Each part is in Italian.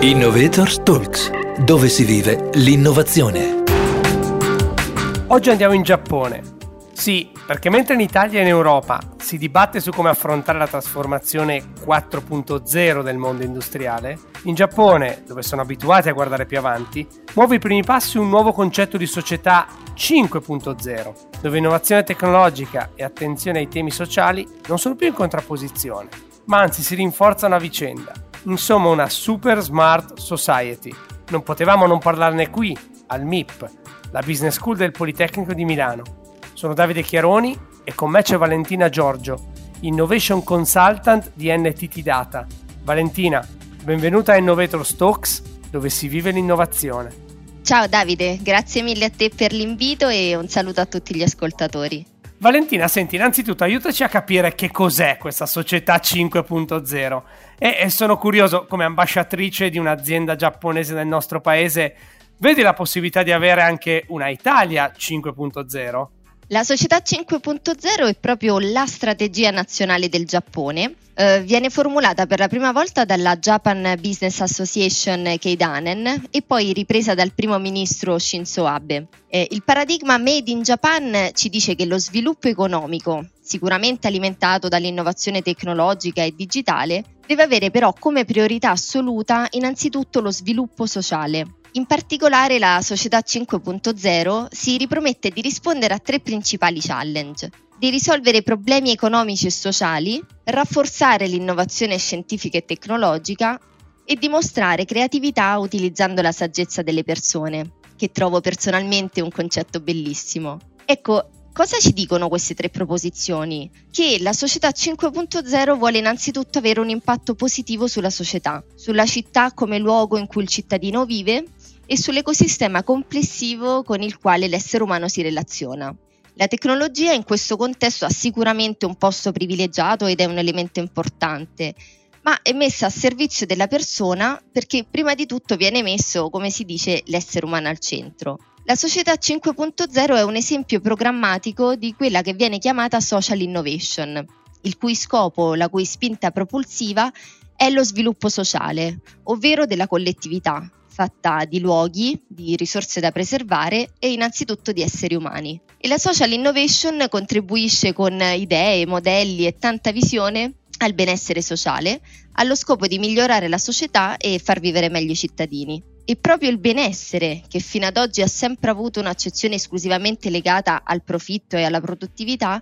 Innovators Talks, dove si vive l'innovazione. Oggi andiamo in Giappone. Sì, perché mentre in Italia e in Europa si dibatte su come affrontare la trasformazione 4.0 del mondo industriale, in Giappone, dove sono abituati a guardare più avanti, muove i primi passi un nuovo concetto di società 5.0, dove innovazione tecnologica e attenzione ai temi sociali non sono più in contrapposizione, ma anzi si rinforzano a vicenda. Insomma, una super smart society. Non potevamo non parlarne qui, al MIP, la Business School del Politecnico di Milano. Sono Davide Chiaroni e con me c'è Valentina Giorgio, Innovation Consultant di NTT Data. Valentina, benvenuta a Innovator Stocks, dove si vive l'innovazione. Ciao Davide, grazie mille a te per l'invito e un saluto a tutti gli ascoltatori. Valentina, senti, innanzitutto aiutaci a capire che cos'è questa società 5.0 e, e sono curioso, come ambasciatrice di un'azienda giapponese nel nostro paese, vedi la possibilità di avere anche una Italia 5.0? La società 5.0 è proprio la strategia nazionale del Giappone. Eh, viene formulata per la prima volta dalla Japan Business Association Keidanen e poi ripresa dal primo ministro Shinzo Abe. Eh, il paradigma Made in Japan ci dice che lo sviluppo economico, sicuramente alimentato dall'innovazione tecnologica e digitale, deve avere però come priorità assoluta innanzitutto lo sviluppo sociale. In particolare la società 5.0 si ripromette di rispondere a tre principali challenge. Di risolvere problemi economici e sociali, rafforzare l'innovazione scientifica e tecnologica e dimostrare creatività utilizzando la saggezza delle persone, che trovo personalmente un concetto bellissimo. Ecco, Cosa ci dicono queste tre proposizioni? Che la società 5.0 vuole innanzitutto avere un impatto positivo sulla società, sulla città come luogo in cui il cittadino vive e sull'ecosistema complessivo con il quale l'essere umano si relaziona. La tecnologia in questo contesto ha sicuramente un posto privilegiato ed è un elemento importante, ma è messa a servizio della persona perché prima di tutto viene messo, come si dice, l'essere umano al centro. La società 5.0 è un esempio programmatico di quella che viene chiamata social innovation, il cui scopo, la cui spinta propulsiva è lo sviluppo sociale, ovvero della collettività, fatta di luoghi, di risorse da preservare e innanzitutto di esseri umani. E la social innovation contribuisce con idee, modelli e tanta visione al benessere sociale, allo scopo di migliorare la società e far vivere meglio i cittadini. E proprio il benessere, che fino ad oggi ha sempre avuto un'accezione esclusivamente legata al profitto e alla produttività,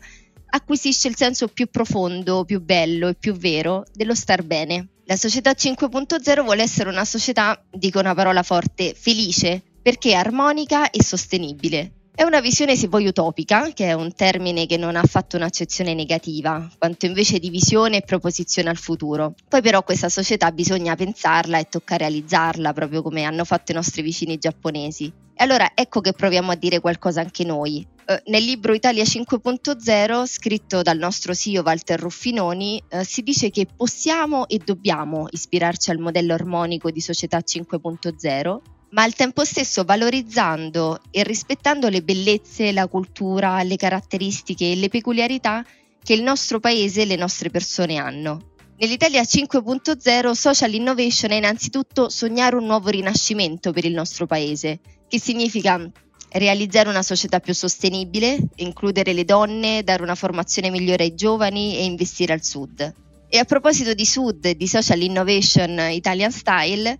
acquisisce il senso più profondo, più bello e più vero dello star bene. La società 5.0 vuole essere una società, dico una parola forte, felice, perché armonica e sostenibile. È una visione, se vuoi, utopica, che è un termine che non ha fatto un'accezione negativa, quanto invece di visione e proposizione al futuro. Poi però questa società bisogna pensarla e tocca realizzarla, proprio come hanno fatto i nostri vicini giapponesi. E allora ecco che proviamo a dire qualcosa anche noi. Eh, nel libro Italia 5.0, scritto dal nostro CEO Walter Ruffinoni, eh, si dice che possiamo e dobbiamo ispirarci al modello armonico di società 5.0 ma al tempo stesso valorizzando e rispettando le bellezze, la cultura, le caratteristiche e le peculiarità che il nostro paese e le nostre persone hanno. Nell'Italia 5.0 social innovation è innanzitutto sognare un nuovo rinascimento per il nostro paese, che significa realizzare una società più sostenibile, includere le donne, dare una formazione migliore ai giovani e investire al sud. E a proposito di sud di social innovation Italian style,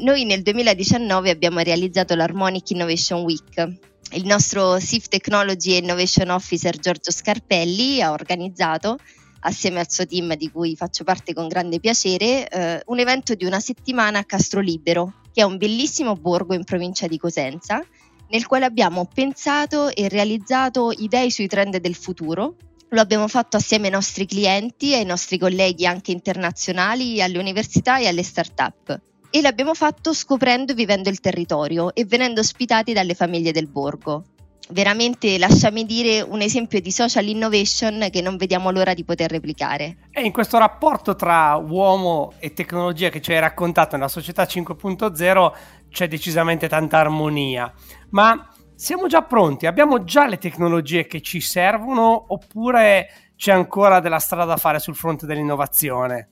noi nel 2019 abbiamo realizzato l'Harmonic Innovation Week. Il nostro SIF Technology e Innovation Officer Giorgio Scarpelli ha organizzato, assieme al suo team di cui faccio parte con grande piacere, eh, un evento di una settimana a Castro Libero, che è un bellissimo borgo in provincia di Cosenza, nel quale abbiamo pensato e realizzato idee sui trend del futuro. Lo abbiamo fatto assieme ai nostri clienti, ai nostri colleghi anche internazionali, alle università e alle start-up e l'abbiamo fatto scoprendo e vivendo il territorio e venendo ospitati dalle famiglie del borgo. Veramente, lasciami dire, un esempio di social innovation che non vediamo l'ora di poter replicare. E in questo rapporto tra uomo e tecnologia che ci hai raccontato nella società 5.0 c'è decisamente tanta armonia. Ma siamo già pronti? Abbiamo già le tecnologie che ci servono oppure c'è ancora della strada da fare sul fronte dell'innovazione?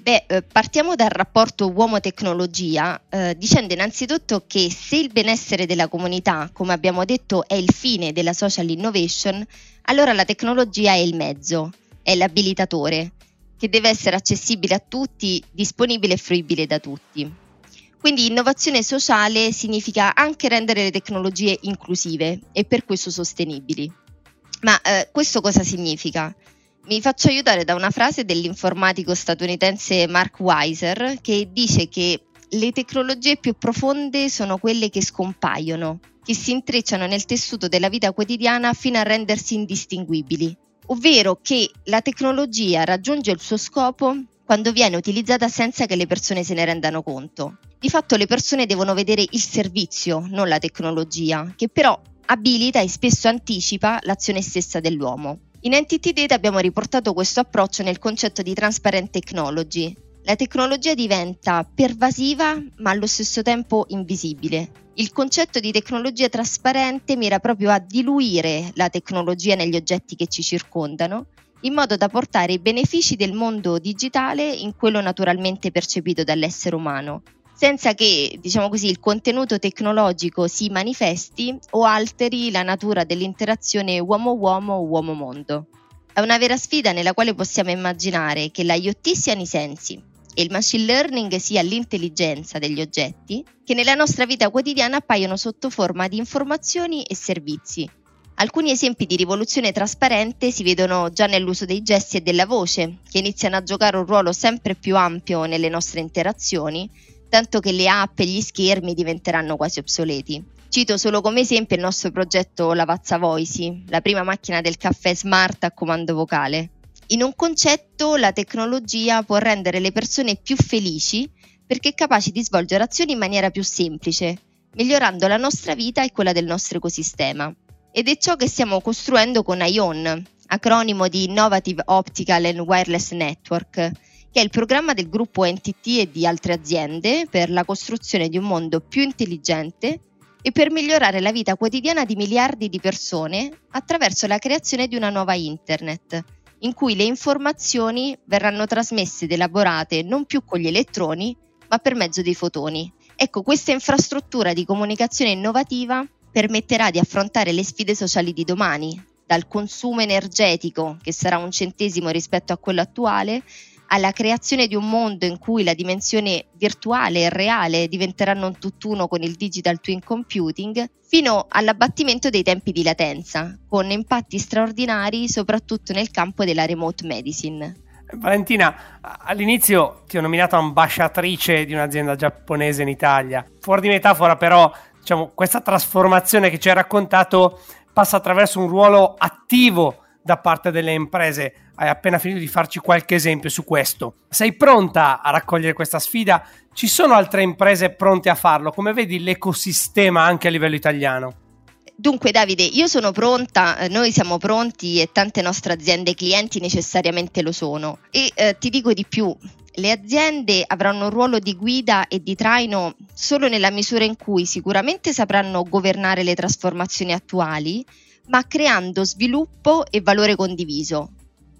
Beh, eh, partiamo dal rapporto uomo-tecnologia, eh, dicendo innanzitutto che se il benessere della comunità, come abbiamo detto, è il fine della social innovation, allora la tecnologia è il mezzo, è l'abilitatore, che deve essere accessibile a tutti, disponibile e fruibile da tutti. Quindi innovazione sociale significa anche rendere le tecnologie inclusive e per questo sostenibili. Ma eh, questo cosa significa? Mi faccio aiutare da una frase dell'informatico statunitense Mark Weiser che dice che le tecnologie più profonde sono quelle che scompaiono, che si intrecciano nel tessuto della vita quotidiana fino a rendersi indistinguibili, ovvero che la tecnologia raggiunge il suo scopo quando viene utilizzata senza che le persone se ne rendano conto. Di fatto le persone devono vedere il servizio, non la tecnologia, che però abilita e spesso anticipa l'azione stessa dell'uomo. In Entity Data abbiamo riportato questo approccio nel concetto di transparent technology. La tecnologia diventa pervasiva ma allo stesso tempo invisibile. Il concetto di tecnologia trasparente mira proprio a diluire la tecnologia negli oggetti che ci circondano, in modo da portare i benefici del mondo digitale in quello naturalmente percepito dall'essere umano, senza che, diciamo così, il contenuto tecnologico si manifesti o alteri la natura dell'interazione uomo-uomo o uomo-mondo. È una vera sfida nella quale possiamo immaginare che la IoT siano i sensi e il machine learning sia l'intelligenza degli oggetti che nella nostra vita quotidiana appaiono sotto forma di informazioni e servizi. Alcuni esempi di rivoluzione trasparente si vedono già nell'uso dei gesti e della voce, che iniziano a giocare un ruolo sempre più ampio nelle nostre interazioni, tanto che le app e gli schermi diventeranno quasi obsoleti. Cito solo come esempio il nostro progetto Lavazza Voici, la prima macchina del caffè smart a comando vocale. In un concetto la tecnologia può rendere le persone più felici perché è capace di svolgere azioni in maniera più semplice, migliorando la nostra vita e quella del nostro ecosistema. Ed è ciò che stiamo costruendo con ION, acronimo di Innovative Optical and Wireless Network, che è il programma del gruppo NTT e di altre aziende per la costruzione di un mondo più intelligente e per migliorare la vita quotidiana di miliardi di persone attraverso la creazione di una nuova Internet, in cui le informazioni verranno trasmesse ed elaborate non più con gli elettroni, ma per mezzo dei fotoni. Ecco, questa infrastruttura di comunicazione innovativa permetterà di affrontare le sfide sociali di domani, dal consumo energetico, che sarà un centesimo rispetto a quello attuale, alla creazione di un mondo in cui la dimensione virtuale e reale diventeranno un tutt'uno con il digital twin computing, fino all'abbattimento dei tempi di latenza, con impatti straordinari soprattutto nel campo della remote medicine. Valentina, all'inizio ti ho nominato ambasciatrice di un'azienda giapponese in Italia. Fuori di metafora, però, diciamo, questa trasformazione che ci hai raccontato passa attraverso un ruolo attivo da parte delle imprese. Hai appena finito di farci qualche esempio su questo. Sei pronta a raccogliere questa sfida? Ci sono altre imprese pronte a farlo? Come vedi l'ecosistema anche a livello italiano? Dunque Davide, io sono pronta, eh, noi siamo pronti e tante nostre aziende clienti necessariamente lo sono. E eh, ti dico di più, le aziende avranno un ruolo di guida e di traino solo nella misura in cui sicuramente sapranno governare le trasformazioni attuali, ma creando sviluppo e valore condiviso.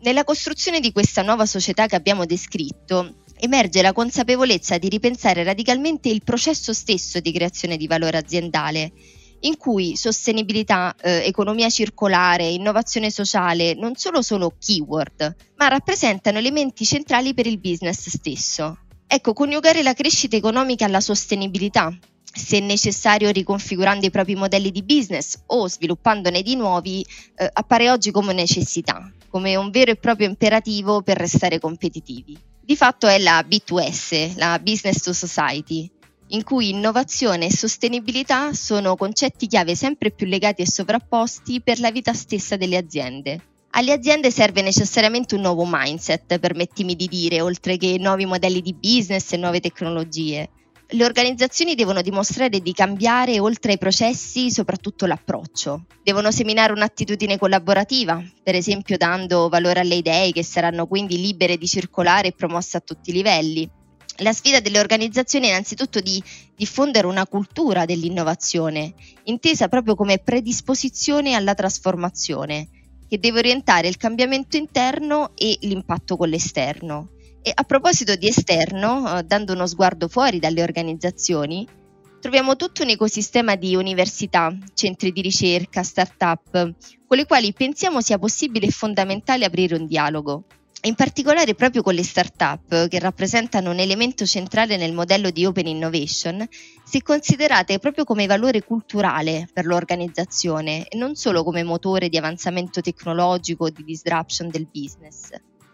Nella costruzione di questa nuova società che abbiamo descritto, emerge la consapevolezza di ripensare radicalmente il processo stesso di creazione di valore aziendale, in cui sostenibilità, eh, economia circolare, innovazione sociale non solo sono keyword, ma rappresentano elementi centrali per il business stesso. Ecco, coniugare la crescita economica alla sostenibilità, se necessario riconfigurando i propri modelli di business o sviluppandone di nuovi, eh, appare oggi come necessità, come un vero e proprio imperativo per restare competitivi. Di fatto è la B2S, la Business to Society, in cui innovazione e sostenibilità sono concetti chiave sempre più legati e sovrapposti per la vita stessa delle aziende. Alle aziende serve necessariamente un nuovo mindset, permettimi di dire, oltre che nuovi modelli di business e nuove tecnologie le organizzazioni devono dimostrare di cambiare oltre ai processi soprattutto l'approccio. Devono seminare un'attitudine collaborativa, per esempio dando valore alle idee che saranno quindi libere di circolare e promosse a tutti i livelli. La sfida delle organizzazioni è innanzitutto di diffondere una cultura dell'innovazione, intesa proprio come predisposizione alla trasformazione, che deve orientare il cambiamento interno e l'impatto con l'esterno E a proposito di esterno, eh, dando uno sguardo fuori dalle organizzazioni, troviamo tutto un ecosistema di università, centri di ricerca, start-up, con le quali pensiamo sia possibile e fondamentale aprire un dialogo. In particolare proprio con le start-up, che rappresentano un elemento centrale nel modello di Open Innovation, si considerate proprio come valore culturale per l'organizzazione e non solo come motore di avanzamento tecnologico o di disruption del business.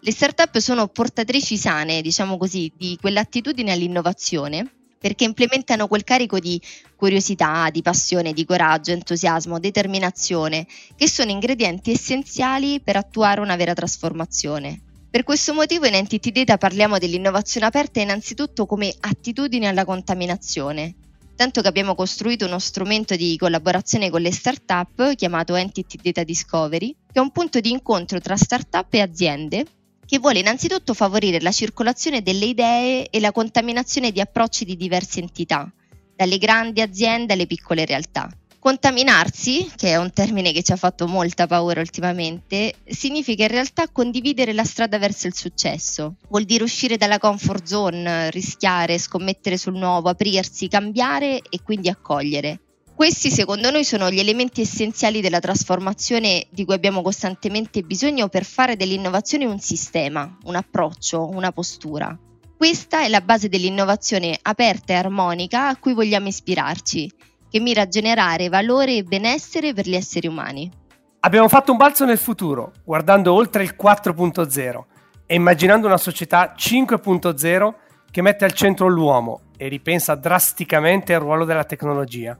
Le start-up sono portatrici sane, diciamo così, di quell'attitudine all'innovazione perché implementano quel carico di curiosità, di passione, di coraggio, entusiasmo, determinazione, che sono ingredienti essenziali per attuare una vera trasformazione. Per questo motivo in Entity Data parliamo dell'innovazione aperta innanzitutto come attitudine alla contaminazione, tanto che abbiamo costruito uno strumento di collaborazione con le start-up chiamato Entity Data Discovery, che è un punto di incontro tra start-up e aziende che vuole innanzitutto favorire la circolazione delle idee e la contaminazione di approcci di diverse entità, dalle grandi aziende alle piccole realtà. Contaminarsi, che è un termine che ci ha fatto molta paura ultimamente, significa in realtà condividere la strada verso il successo. Vuol dire uscire dalla comfort zone, rischiare, scommettere sul nuovo, aprirsi, cambiare e quindi accogliere. Questi secondo noi sono gli elementi essenziali della trasformazione di cui abbiamo costantemente bisogno per fare dell'innovazione un sistema, un approccio, una postura. Questa è la base dell'innovazione aperta e armonica a cui vogliamo ispirarci, che mira a generare valore e benessere per gli esseri umani. Abbiamo fatto un balzo nel futuro, guardando oltre il 4.0 e immaginando una società 5.0 che mette al centro l'uomo e ripensa drasticamente il ruolo della tecnologia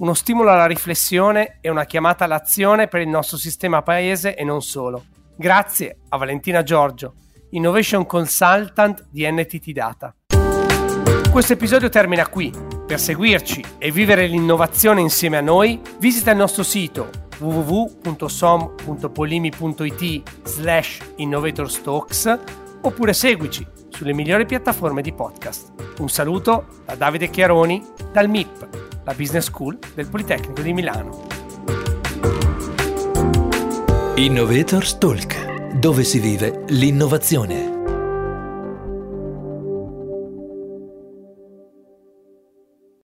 uno stimolo alla riflessione e una chiamata all'azione per il nostro sistema paese e non solo. Grazie a Valentina Giorgio, Innovation Consultant di NTT Data. Questo episodio termina qui. Per seguirci e vivere l'innovazione insieme a noi, visita il nostro sito www.som.polimi.it slash innovatorstalks oppure seguici sulle migliori piattaforme di podcast. Un saluto da Davide Chiaroni dal MIP la Business School del Politecnico di Milano. Innovators Talk, dove si vive l'innovazione.